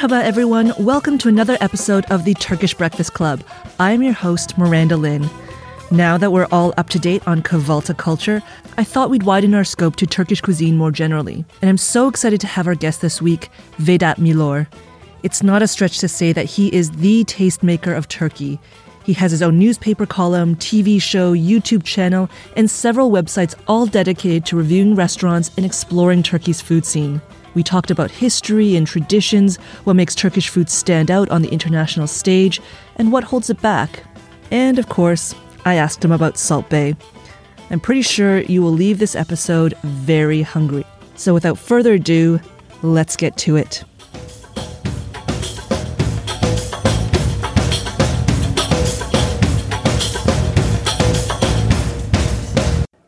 Merhaba, everyone. Welcome to another episode of the Turkish Breakfast Club. I am your host, Miranda Lynn. Now that we're all up to date on Kahvaltı culture, I thought we'd widen our scope to Turkish cuisine more generally. And I'm so excited to have our guest this week, Vedat Milor. It's not a stretch to say that he is the tastemaker of Turkey. He has his own newspaper column, TV show, YouTube channel, and several websites all dedicated to reviewing restaurants and exploring Turkey's food scene. We talked about history and traditions, what makes Turkish food stand out on the international stage, and what holds it back. And of course, I asked him about Salt Bae. I'm pretty sure you will leave this episode very hungry. So without further ado, let's get to it.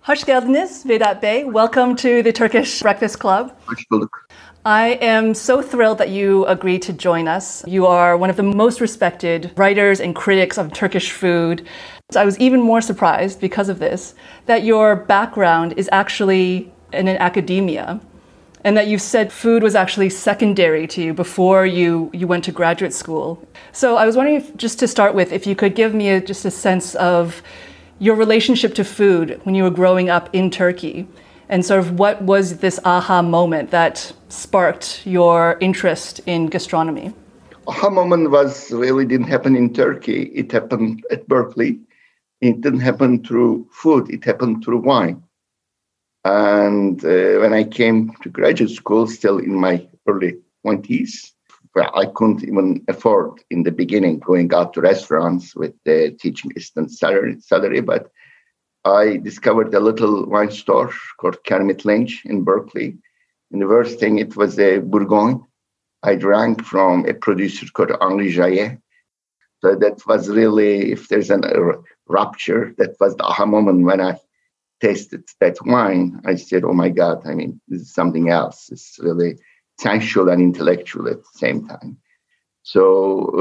Hoş geldiniz, Vedat Bey. Welcome to the Turkish Breakfast Club. Hoş bulduk. I am so thrilled that you agreed to join us. You are one of the most respected writers and critics of Turkish food. So I was even more surprised because of this that your background is actually in an academia and that you said food was actually secondary to you before you, you went to graduate school. So I was wondering if, just to start with, if you could give me a, just a sense of your relationship to food when you were growing up in Turkey and sort of what was this aha moment that sparked your interest in gastronomy? Aha moment was really didn't happen in Turkey. It happened at Berkeley. It didn't happen through food. It happened through wine. And uh, when I came to graduate school, still in my early 20s, well, I couldn't even afford in the beginning going out to restaurants with the teaching assistant salary, salary, but I discovered a little wine store called Kermit Lynch in Berkeley. And the first thing, it was a Bourgogne. I drank from a producer called Henri Jayer. So that was really, if there's a rupture, that was the aha moment when I tasted that wine. I said, oh my God, I mean, this is something else. It's really sensual and intellectual at the same time. So,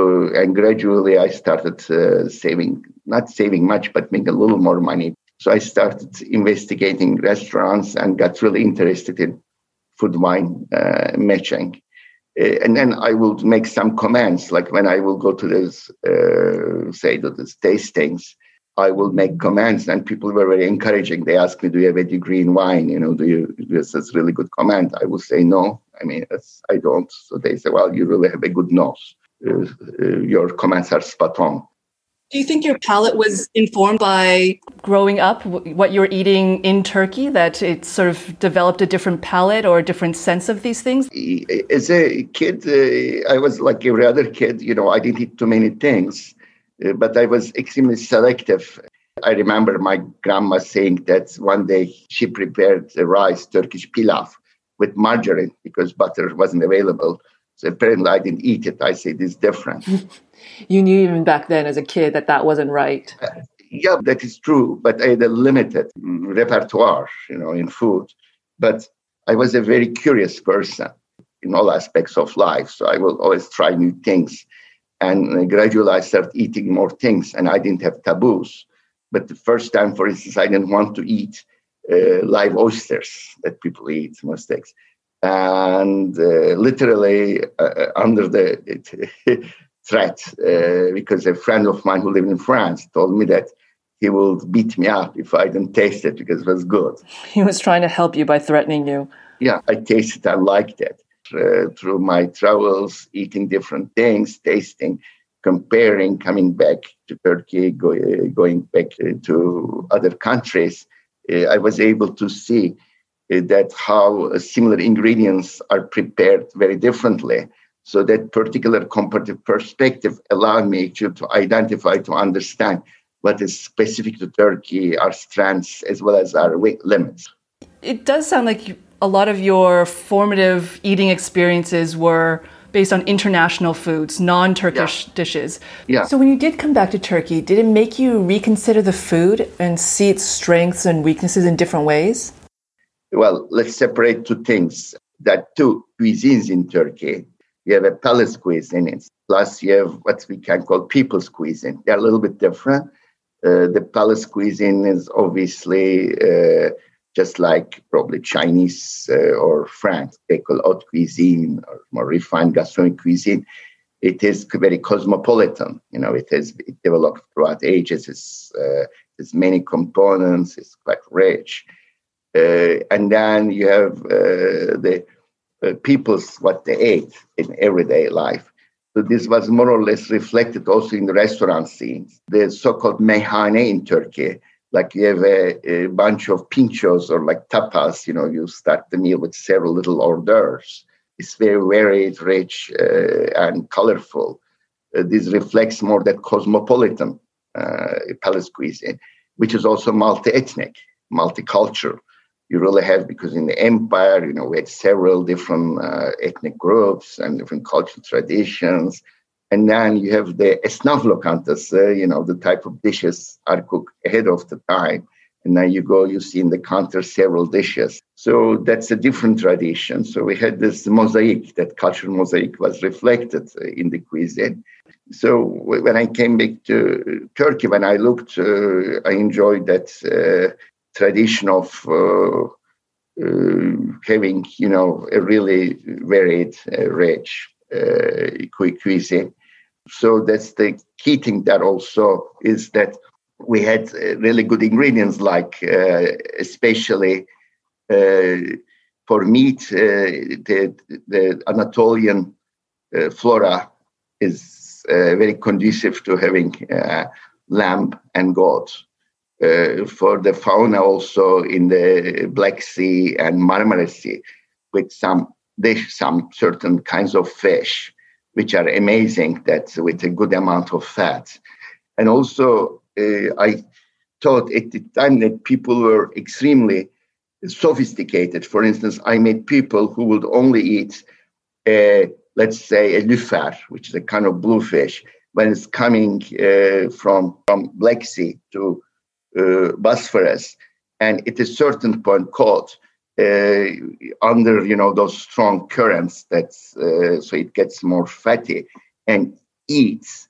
uh, and gradually I started uh, saving, not saving much, but making a little more money. So I started investigating restaurants and got really interested in food wine uh, matching. Uh, and then I would make some comments, like when I will go to this, uh, say, to this tastings, I will make comments, and people were very encouraging. They asked me, "Do you have a degree in wine? You know, do you?" This is really good comment. I will say no. I mean, I don't. So they say, "Well, you really have a good nose. Uh, uh, your comments are spot on." Do you think your palate was informed by growing up, what you were eating in Turkey, that it sort of developed a different palate or a different sense of these things? As a kid, uh, I was like every other kid. You know, I didn't eat too many things but I was extremely selective. I remember my grandma saying that one day she prepared a rice, Turkish pilaf, with margarine because butter wasn't available. So apparently I didn't eat it. I said this different. you knew even back then as a kid that that wasn't right. Uh, yeah, that is true. But I had a limited repertoire, you know, in food. But I was a very curious person in all aspects of life. So I will always try new things. And gradually I started eating more things and I didn't have taboos. But the first time, for instance, I didn't want to eat uh, live oysters that people eat most days. And uh, literally uh, uh under the threat, uh, because a friend of mine who lived in France told me that he will beat me up if I didn't taste it because it was good. He was trying to help you by threatening you. Yeah, I tasted, I liked it uh, through my travels, eating different things, tasting, comparing, coming back to Turkey, go, uh, going back uh, to other countries, uh, I was able to see uh, that how similar ingredients are prepared very differently. So that particular comparative perspective allowed me to, to identify, to understand what is specific to Turkey, our strengths as well as our limits. It does sound like a lot of your formative eating experiences were based on international foods, non Turkish yeah. dishes. Yeah. So when you did come back to Turkey, did it make you reconsider the food and see its strengths and weaknesses in different ways? Well, let's separate two things. That two cuisines in Turkey. You have a palace cuisine, plus you have what we can call people's cuisine. They're a little bit different. Uh, the palace cuisine is obviously uh, just like probably Chinese uh, or French, they call haute cuisine or more refined gastronomic cuisine. It is very cosmopolitan. You know, it has it developed throughout ages. It's, uh, it's many components. It's quite rich. Uh, and then you have uh, the uh, people's what they ate in everyday life. So this was more or less reflected also in the restaurant scenes. The so-called meyhane in Turkey, like you have a, a, bunch of pinchos or like tapas, you know, you start the meal with several little hors d'oeuvres. It's very varied, rich, uh, and colorful. Uh, this reflects more that cosmopolitan uh, palace cuisine, which is also multi-ethnic, multicultural you really have because in the empire, you know, we had several different uh, ethnic groups and different cultural traditions. And then you have the esnaf lokantas, uh, you know, the type of dishes are cooked ahead of the time. And now you go, you see in the counter several dishes. So that's a different tradition. So we had this mosaic, that cultural mosaic was reflected uh, in the cuisine. So when I came back to Turkey, when I looked, uh, I enjoyed that uh, tradition of uh, uh, having, you know, a really varied, uh, rich cuisine. So that's the key thing that also is that we had really good ingredients, like especially for meat, the, the Anatolian flora is uh, very conducive to having uh, lamb and goat. Uh, for the fauna also in the Black Sea and Marmara Sea with some dish, some certain kinds of fish, which are amazing, that with a good amount of fat. And also, uh, I thought at the time that people were extremely sophisticated. For instance, I met people who would only eat, uh, let's say, a lüfer, which is a kind of bluefish, when it's coming uh, from, from Black Sea to uh, Bosphorus, and at a certain point caught under you know those strong currents. That's uh, so it gets more fatty and eats.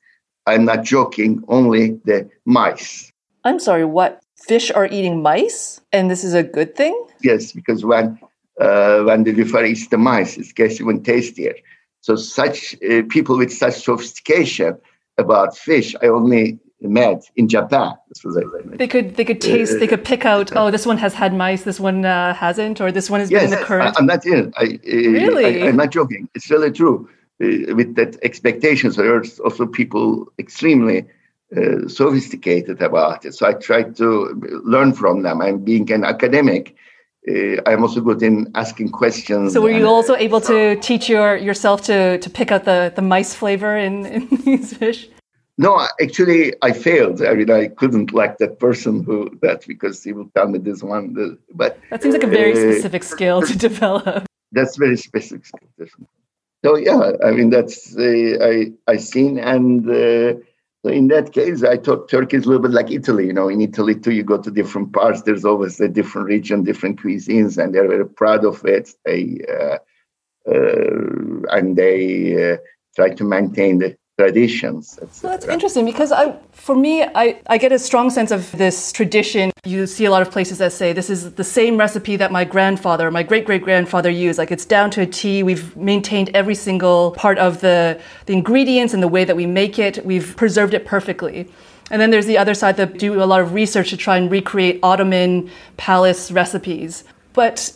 I'm not joking. Only the mice. I'm sorry. What fish are eating mice, and this is a good thing? Yes, because when uh, when the lüfer eats the mice, it gets even tastier. So such uh, people with such sophistication about fish, I only met in Japan. This was like, they could they could taste, uh, they could pick out. Oh, this one has had mice. This one uh, hasn't, or this one has yes, been in the current. I, am not in. I, really, I, am not joking. It's really true. Uh, with that expectations, there are also people extremely uh, sophisticated about it. So I try to learn from them. I'm being an academic. Uh, I'm also good in asking questions. So were you also able to teach your yourself to to pick out the the mice flavor in, in these fish? No, actually, I failed. I mean, I couldn't like that person who that because he would tell me this one. This, but that seems like a very uh, specific skill to develop. That's very specific skill. So yeah, I mean that's uh, I I seen and uh, in that case I thought Turkey is a little bit like Italy. You know, in Italy too, you go to different parts. There's always a different region, different cuisines, and they're very proud of it. They uh, uh and they uh, try to maintain the traditions. Well, that's interesting because I, for me, I, I get a strong sense of this tradition. You see a lot of places that say this is the same recipe that my grandfather, my great great grandfather used. Like it's down to a T. We've maintained every single part of the, the ingredients and the way that we make it. We've preserved it perfectly. And then there's the other side that do a lot of research to try and recreate Ottoman palace recipes. But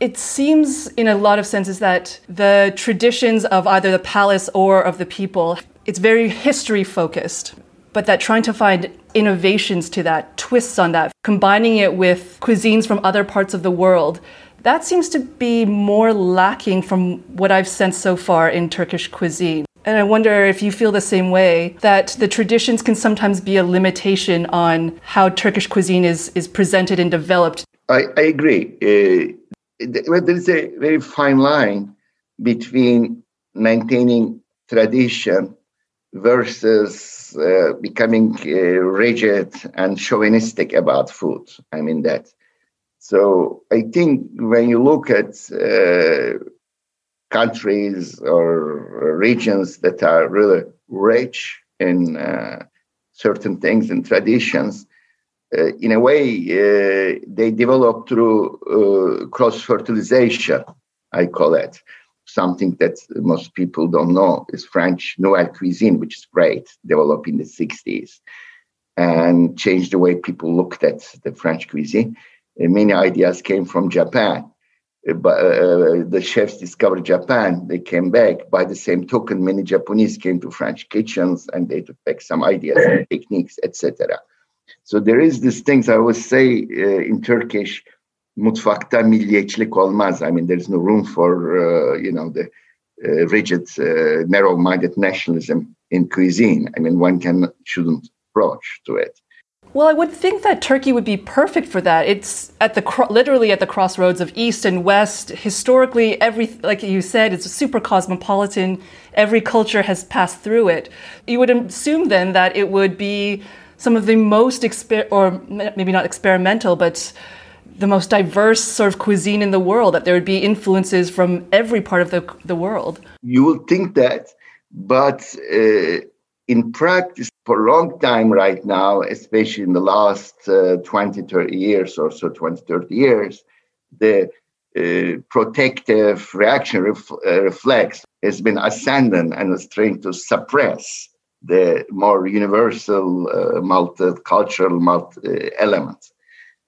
it seems in a lot of senses that the traditions of either the palace or of the people it's very history focused, but that trying to find innovations to that, twists on that, combining it with cuisines from other parts of the world, that seems to be more lacking from what I've sensed so far in Turkish cuisine. And I wonder if you feel the same way that the traditions can sometimes be a limitation on how Turkish cuisine is, is presented and developed. I, I agree. Uh, there is a very fine line between maintaining tradition versus uh, becoming uh, rigid and chauvinistic about food. I mean that. So I think when you look at uh, countries or regions that are really rich in uh, certain things and traditions, uh, in a way, uh, they develop through cross fertilization, I call it. Something that most people don't know is French Nouvelle Cuisine, which is great, developed in the 60s and changed the way people looked at the French cuisine. many ideas came from Japan. But uh, the chefs discovered Japan. They came back. By the same token, many Japanese came to French kitchens and they took back some ideas and techniques, etc. So there is these things I would say uh, in Turkish, mutfakta milliyetçilik olmaz. I mean, there's no room for, uh, you know, the uh, rigid, uh, narrow-minded nationalism in cuisine. I mean, one can shouldn't approach to it. Well, I would think that Turkey would be perfect for that. It's at the literally at the crossroads of east and west. Historically, every like you said, it's super cosmopolitan. Every culture has passed through it. You would assume then that it would be some of the most exper- or maybe not experimental, but the most diverse sort of cuisine in the world. That there would be influences from every part of the the world. You would think that, but uh, in practice, for a long time right now, especially in the last uh, 20, 30 years or so, 20, 30 years, the uh, protective reaction ref- uh, reflex has been ascendant and is trying to suppress the more universal uh, multicultural multi elements.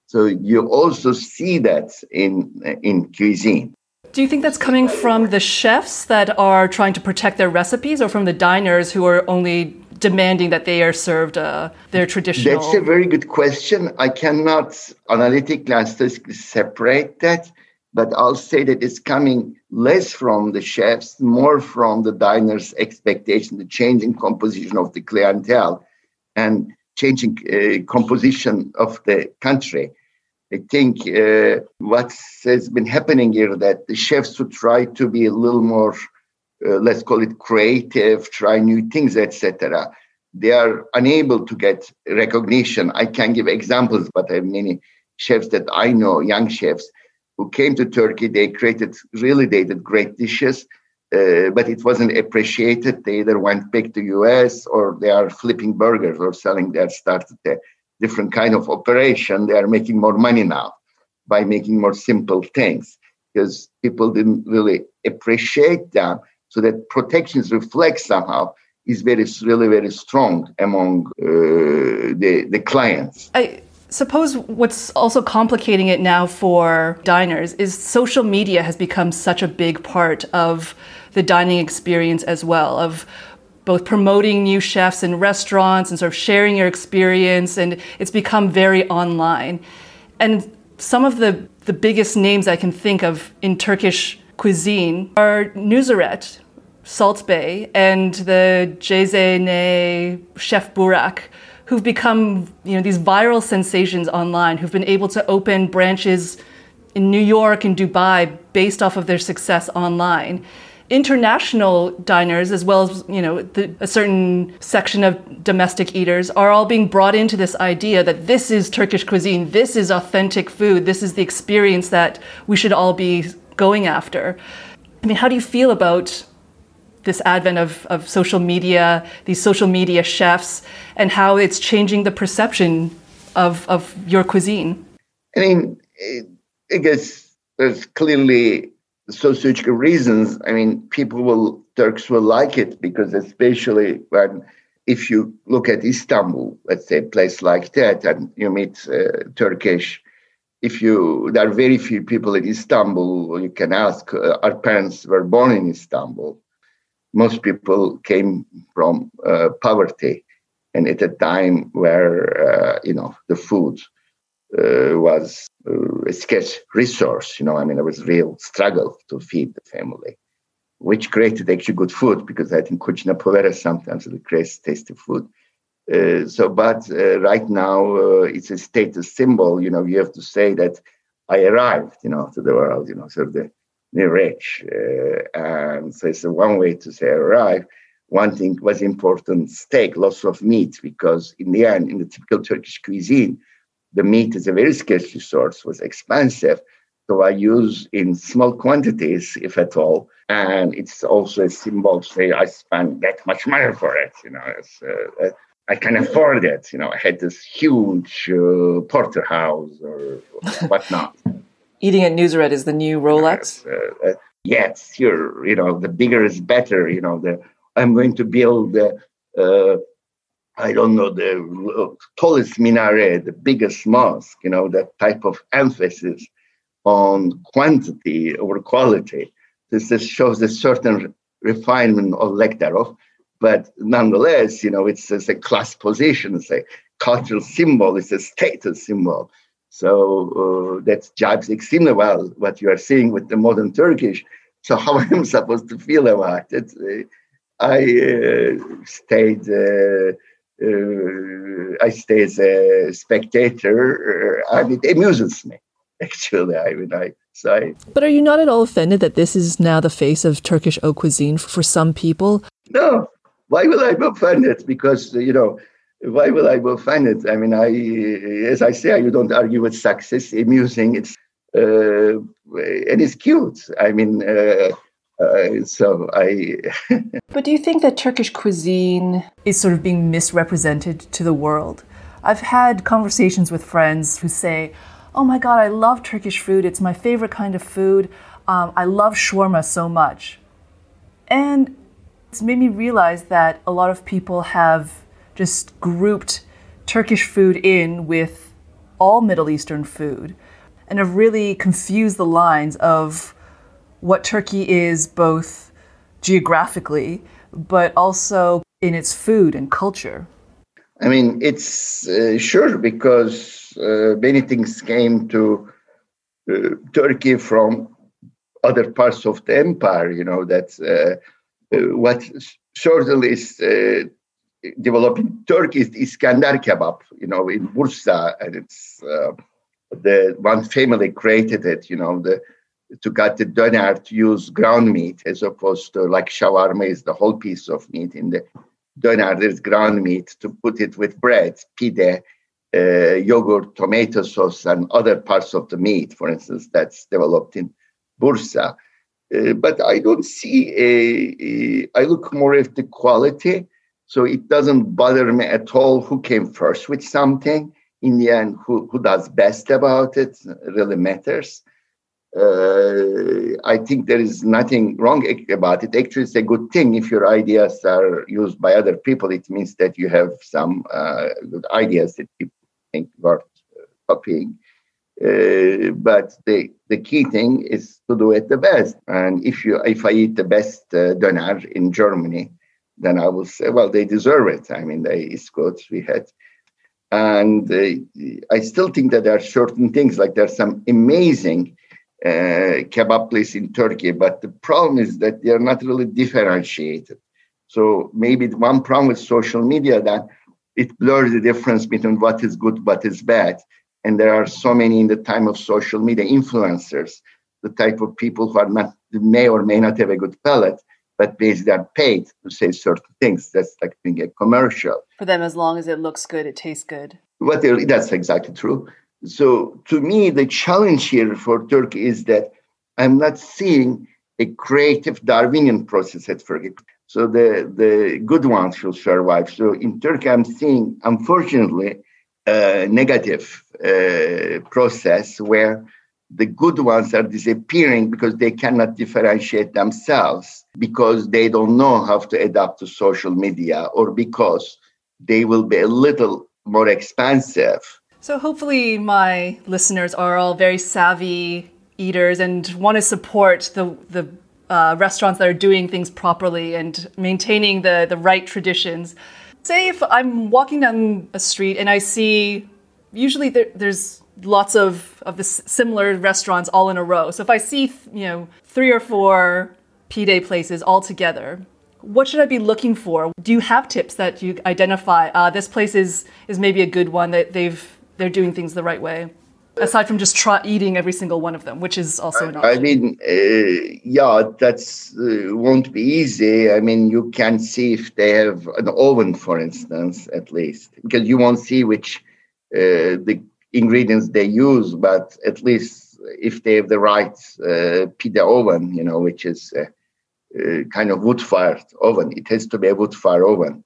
So you also see that in in cuisine. Do you think that's coming from the chefs that are trying to protect their recipes, or from the diners who are only demanding that they are served uh, their traditional? That's a very good question. I cannot analytically statistically separate that but I'll say that it's coming less from the chefs, more from the diners' expectation, the changing composition of the clientele, and changing uh, composition of the country. I think uh, what has been happening here that the chefs would try to be a little more, uh, let's call it creative, try new things, etc. They are unable to get recognition. I can give examples, but I have many chefs that I know, young chefs, who came to Turkey. They created really they did great dishes, uh, but it wasn't appreciated. They either went back to US or they are flipping burgers or selling. They started a different kind of operation. They are making more money now by making more simple things because people didn't really appreciate them. So that protections reflect somehow is very really very strong among uh, the the clients. I- Suppose what's also complicating it now for diners is social media has become such a big part of the dining experience as well, of both promoting new chefs in restaurants and sort of sharing your experience, and it's become very online. And some of the, the biggest names I can think of in Turkish cuisine are Nusret, Salt Bae and the Cezene Chef Burak who've become you know these viral sensations online, who've been able to open branches in New York and Dubai based off of their success online. International diners, as well as you know the, a certain section of domestic eaters, are all being brought into this idea that this is Turkish cuisine, this is authentic food, this is the experience that we should all be going after. I mean, how do you feel about this advent of, of social media, these social media chefs, and how it's changing the perception of, of your cuisine? I mean, I guess there's clearly sociological reasons. I mean, people will, Turks will like it because, especially when, if you look at Istanbul, let's say a place like that, and you meet uh, Turkish, if you, there are very few people in Istanbul, you can ask, uh, our parents were born in Istanbul most people came from uh, poverty. And at a time where uh, you know the food uh, was uh, a scarce resource you know i mean there was real struggle to feed the family which created actually good food because i think cucina povera sometimes creates tasty food. Uh, so but uh, right now it's a status symbol you know you have to say that i arrived you know to the world you know sort of rich. Uh, and so it's one way to say arrive. One thing was important steak, lots of meat, because in the end, in the typical Turkish cuisine, the meat is a very scarce resource, was expensive. So I use in small quantities, if at all. And it's also a symbol, to say, I spend that much money for it. You know, uh, I can afford it. You know, I had this huge uh, porterhouse or whatnot. Eating at Nusret is the new Rolex. Uh, uh, yes, you know, the bigger is better. You know, the I'm going to build the, uh, I don't know, the tallest minaret, the biggest mosque. You know, that type of emphasis on quantity over quality. This, this shows a certain refinement of Lektarov but nonetheless, you know, it's, it's a class position, it's a cultural symbol, it's a status symbol. So uh, that jibes extremely well what you are seeing with the modern Turkish. So how am I supposed to feel about it? Uh, I uh, stayed. Uh, uh, I stay as a spectator, and it amuses me. Actually, I mean, I say. But are you not at all offended that this is now the face of Turkish haute cuisine for some people? No, why will I be offended? Because, you know, why will I find it? I mean, I, as I say, you don't argue with success, amusing, it's, uh, and it's cute. I mean, uh, uh, so I. but do you think that Turkish cuisine is sort of being misrepresented to the world? I've had conversations with friends who say, "Oh my God, I love Turkish food. It's my favorite kind of food. Um, I love shawarma so much," and it's made me realize that a lot of people have just grouped Turkish food in with all Middle Eastern food and have really confused the lines of what Turkey is both geographically but also in its food and culture. I mean, it's uh, sure because uh, many things came to uh, Turkey from other parts of the empire, you know, that uh, uh, what certainly is uh, developing Turkey is Iskender kebab, you know, in Bursa, and it's uh, the one family created it, you know, the to cut the doner to use ground meat as opposed to like shawarma is the whole piece of meat. In the doner, there's ground meat to put it with bread, pide, uh, yogurt, tomato sauce, and other parts of the meat, for instance, that's developed in Bursa. Uh, but I don't see a, a. I look more at the quality, so it doesn't bother me at all who came first with something. In the end, who who does best about it really matters. Uh, I think there is nothing wrong about it. Actually, it's a good thing if your ideas are used by other people. It means that you have some uh, good ideas that people think worth copying. Uh, but the, the key thing is to do it the best. And if you if I eat the best uh, doner in Germany, then I will say, well, they deserve it. I mean, they, it's good. We had, and uh, I still think that there are certain things like there's some amazing uh, kebab place in Turkey, but the problem is that they are not really differentiated. So maybe the one problem with social media that it blurs the difference between what is good, what is bad and there are so many in the time of social media influencers, the type of people who are not may or may not have a good palate, but basically are paid to say certain things. That's like being a commercial. For them, as long as it looks good, it tastes good. What that's exactly true. So to me, the challenge here for Turkey is that I'm not seeing a creative Darwinian process at first. So the, the good ones will survive. So in Turkey, I'm seeing, unfortunately, a negative uh, process where the good ones are disappearing because they cannot differentiate themselves because they don't know how to adapt to social media or because they will be a little more expensive. So, hopefully, my listeners are all very savvy eaters and want to support the, the uh, restaurants that are doing things properly and maintaining the, the right traditions. Say if I'm walking down a street and I see usually there, there's lots of of the similar restaurants all in a row. So if I see you know three or four pide places all together, what should I be looking for? Do you have tips that you identify? Uh, this place is is maybe a good one that they've they're doing things the right way. Aside from just try eating every single one of them, which is also an option. I mean, uh, yeah, that's uh, won't be easy. I mean, you can see if they have an oven, for instance, at least, because you won't see which uh, the ingredients they use, but at least if they have the right uh, pide oven, you know, which is a, a kind of wood-fired oven, it has to be a wood-fired oven.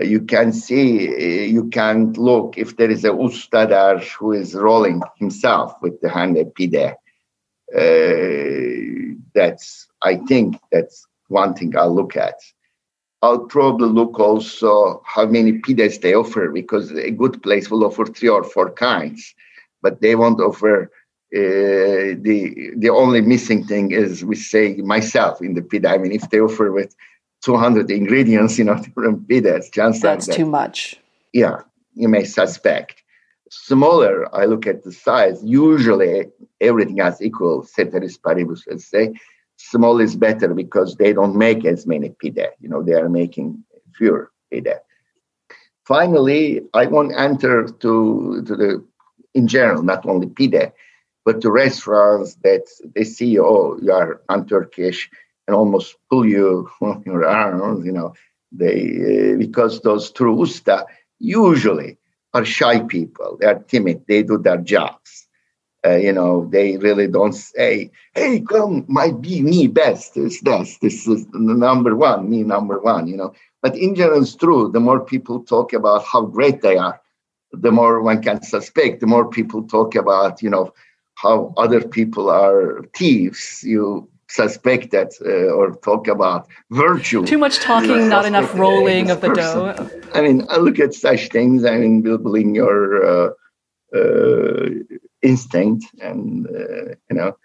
you can see, you can't look if there is a ustadar who is rolling himself with the hand pide. Uh, that's, I think, that's one thing I'll look at. I'll probably look also how many pides they offer because a good place will offer three or four kinds, but they won't offer. Uh, the the only missing thing is we say myself in the pide. I mean, if they offer with 200 ingredients, you know, different pides, chances that's that, too much. Yeah, you may suspect. Smaller, I look at the size. Usually, everything has equal ceteris paribus. Let's say small is better because they don't make as many pide. You know, they are making fewer pide. Finally, I won't enter to, to the, in general, not only pide, but to restaurants that they see, oh, you are un-Turkish, and almost pull you your arms, you know, they, uh, because those true usta usually are shy people. They are timid. They do their jobs uh, you know, they really don't say, "Hey, come, might be me best. It's this. This is number one. Me number one." You know. But in general, it's true. The more people talk about how great they are, the more one can suspect. The more people talk about, you know, how other people are thieves. You suspect that, uh, or talk about virtue. Too much talking, not enough rolling of the person. dough. I mean, I look at such things. I mean, building your. Uh, uh, instinct, and uh, you know,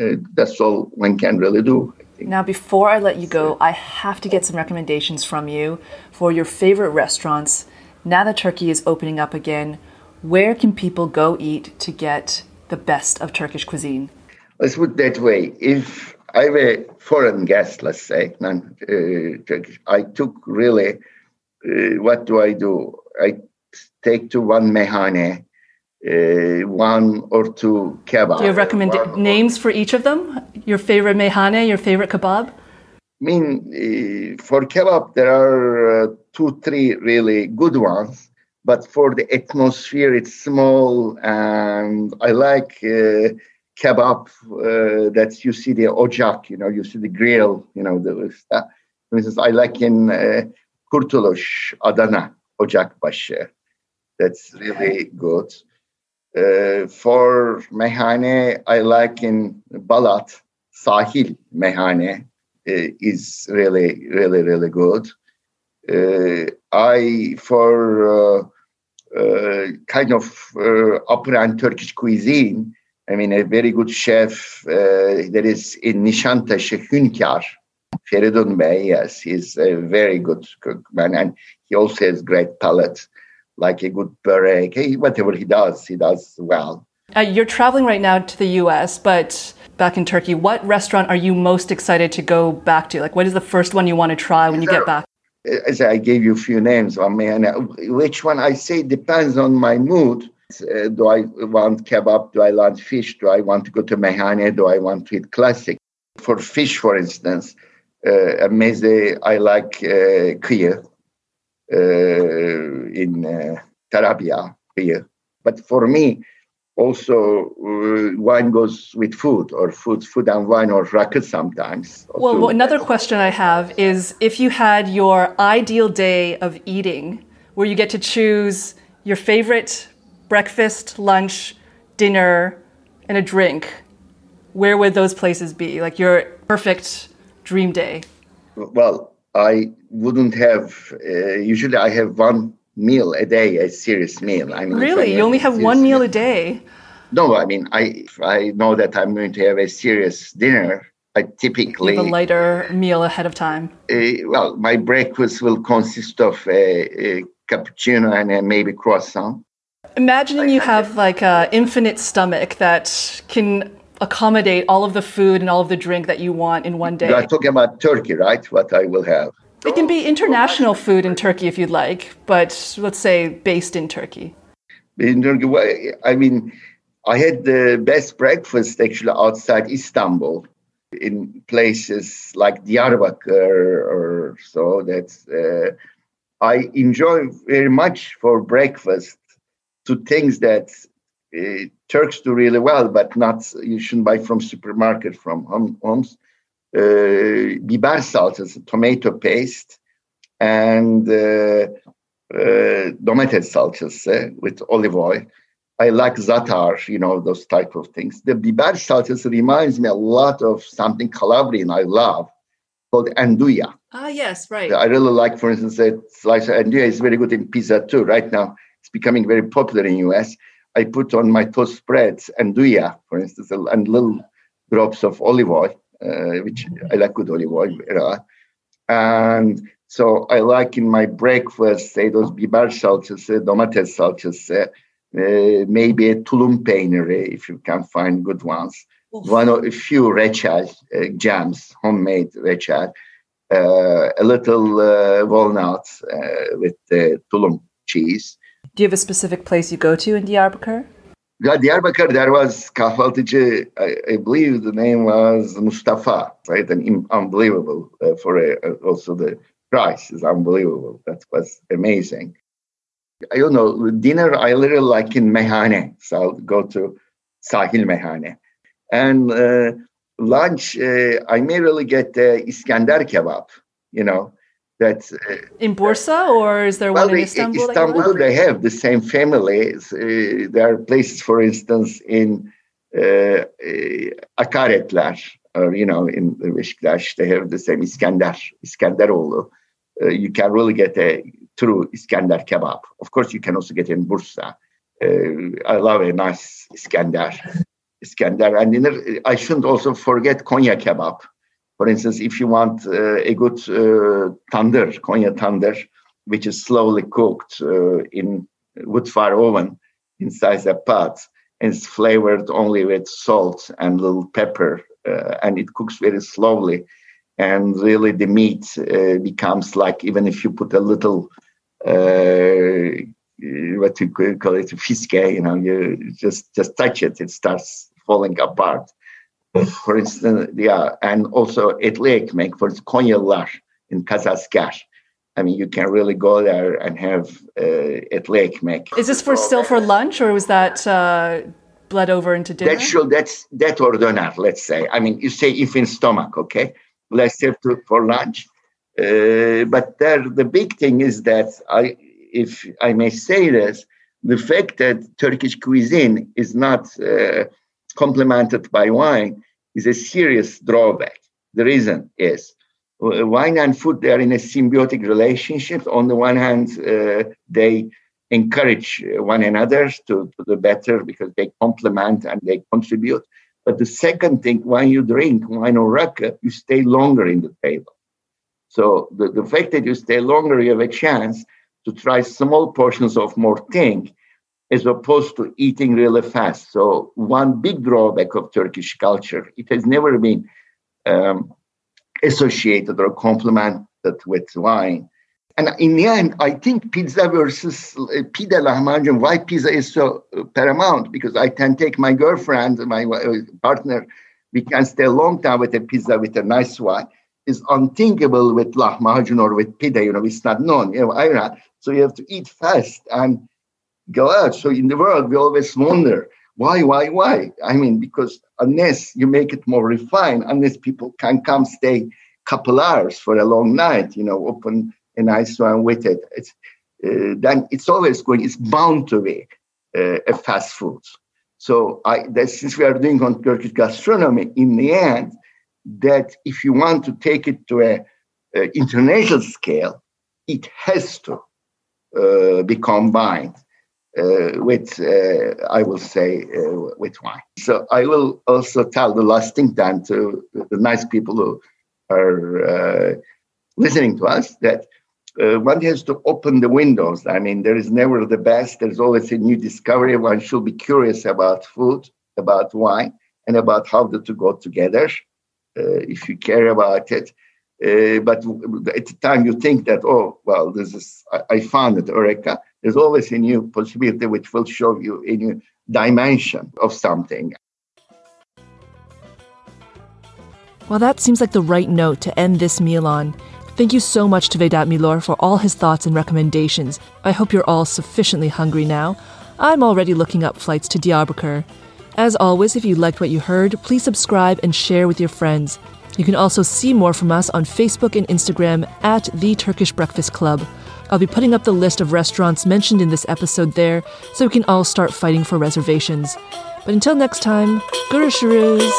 uh, that's all one can really do. Now, before I let you go, I have to get some recommendations from you for your favorite restaurants. Now that Turkey is opening up again, where can people go eat to get the best of Turkish cuisine? Let's put it that way. If I a foreign guest, let's say, non uh, Turkish, I took really, uh, what do I do? I take to one meyhane uh, one or two kebab. Do you recommend names for each of them? Your favorite meyhane, your favorite kebab? I mean, uh, for kebab, there are uh, two, three really good ones. But for the atmosphere, it's small, and I like uh, kebab uh, that you see the ocak, you know, you see the grill, you know, the stuff. For instance, I like in uh, Kurtuluş, Adana, Ocakbaşı. That's really good. Uh, for meyhane, I like in Balat, Sahil meyhane uh, is really, really, really good. Uh, I, for uh, kind of upper and Turkish cuisine, I mean, a very good chef that is in Nişantaşı Hünkar, Feridun Bey, yes, he's a very good cookman and he also has great palate like a good beret. He, whatever he does, he does well. Uh, you're traveling right now to the U.S., but back in Turkey, what restaurant are you most excited to go back to? Like, what is the first one you want to try when you get back? As I gave you a few names, I mean, which one I say depends on my mood. Uh, do I want kebab? Do I want fish? Do I want to go to meyhane? Do I want to eat classic? For fish, for instance, uh, meze, I like uh, kıyı uh, in uh, Tarabya here. But for me, also uh, wine goes with food or food food and wine or racket sometimes. Well, well, another question i have is if you had your ideal day of eating where you get to choose your favorite breakfast lunch dinner and a drink where would those places be? Like your perfect dream day? Well i wouldn't have. Uh, usually, I have one meal a day, a serious meal. I mean, really, you only have one meal, meal a day. No, I mean, I I know that I'm going to have a serious dinner. I typically have a lighter meal ahead of time. Uh, well, my breakfast will consist of a, a cappuccino and a maybe croissant. Imagining you have like an infinite stomach that can accommodate all of the food and all of the drink that you want in one day. You are talking about Turkey, right? What I will have. It can be international food in Turkey if you'd like, but let's say based in Turkey. In Turkey, I mean, I had the best breakfast actually outside Istanbul in places like Diyarbakir or so. That's uh, I enjoy very much for breakfast to things that uh, Turks do really well, but not you shouldn't buy from supermarket from home, homes uh, biber salçası, tomato paste, and uh, uh, domates salçası with olive oil. I like zatar, you know, those type of things. The biber salçası reminds me a lot of something Calabrian I love called anduja. Ah, yes, right. I really like, for instance, that slice of anduja is very good in pizza too. Right now, it's becoming very popular in US. I put on my toast spreads anduja, for instance, and little drops of olive oil, uh, which I like good olive oil. Uh, and so I like in my breakfast, say those biber salçası, domates salçası, uh, maybe a tulum peyniri if you can find good ones. Oof. One or a few reçel uh, jams, homemade reçel, uh, a little uh, walnuts uh, with tulum cheese. Do you have a specific place you go to in Diyarbakir? Yeah, Diyarbakir, there was kahvaltıcı, I, I, believe the name was Mustafa, right? And unbelievable uh, for a, also the price is unbelievable. That was amazing. I don't know, dinner I literally like in Meyhane. So I'll go to Sahil Meyhane. And uh, lunch, uh, I may really get uh, Iskender kebab, you know. That's, uh, in Bursa or is there well, one in Istanbul? Istanbul, they have the same families. Uh, there are places, for instance, in uh, Akaretler, or, you know, in the Beşiktaş, they have the same Iskender, Iskenderoğlu. Uh, you can really get a true Iskender kebab. Of course, you can also get in Bursa. Uh, I love a nice Iskender. Iskender. And in, I shouldn't also forget Konya kebab. For instance, if you want uh, a good uh, tandır, Konya tandır, which is slowly cooked uh, in wood fire oven inside a pot, and it's flavored only with salt and little pepper, and it cooks very slowly and really the meat uh, becomes like even if you put a little uh, what you call it fiske you know you just just touch it it starts falling apart for instance yeah and also etli ekmek for konyalılar in Kazasker I mean, you can really go there and have uh, etli ekmek. Is this for still for lunch, or was that uh, bled over into dinner? That's sure. That's that or dinner. Let's say. I mean, you say if in stomach, okay less to, for lunch. Uh, but there, the big thing is that I, if I may say this, the fact that Turkish cuisine is not uh, complemented by wine is a serious drawback. The reason is uh, wine and food they are in a symbiotic relationship. On the one hand, uh, they encourage one another to, to the better because they complement and they contribute. But the second thing, when you drink wine or rakı, you stay longer in the table. So the, the fact that you stay longer, you have a chance to try small portions of more thing as opposed to eating really fast. So one big drawback of Turkish culture, it has never been um, associated or complemented with wine. And in the end, I think pizza versus uh, pide lahmacun, why pizza is so uh, paramount, because I can take my girlfriend, my uh, partner, we can stay a long time with a pizza with a nice wine. Is unthinkable with lahmacun or with pide, you know, it's not known. You know, I, so you have to eat fast and go out. So in the world, we always wonder why, why, why? I mean, because unless you make it more refined, unless people can come stay couple hours for a long night, you know, open a nice one with it, it's, uh, then it's always going, it's bound to be uh, a fast food. So I, that since we are doing on Turkish gastronomy, in the end, that if you want to take it to a, a international scale, it has to uh, be combined uh, with, uh, I will say, uh, with wine. So I will also tell the last thing then to the nice people who are listening to us that uh, one has to open the windows. I mean, there is never the best. There's always a new discovery. One should be curious about food, about wine, and about how the two go together. Uh, if you care about it, uh, but at the time you think that, oh, well, this is I, I found it, Eureka. There's always a new possibility which will show you a new dimension of something. Well, that seems like the right note to end this meal on. Thank you so much to Vedat Milor for all his thoughts and recommendations. I hope you're all sufficiently hungry now. I'm already looking up flights to Diyarbakir. As always, if you liked what you heard, please subscribe and share with your friends. You can also see more from us on Facebook and Instagram at The Turkish Breakfast Club. I'll be putting up the list of restaurants mentioned in this episode there so we can all start fighting for reservations. But until next time, görüşürüz!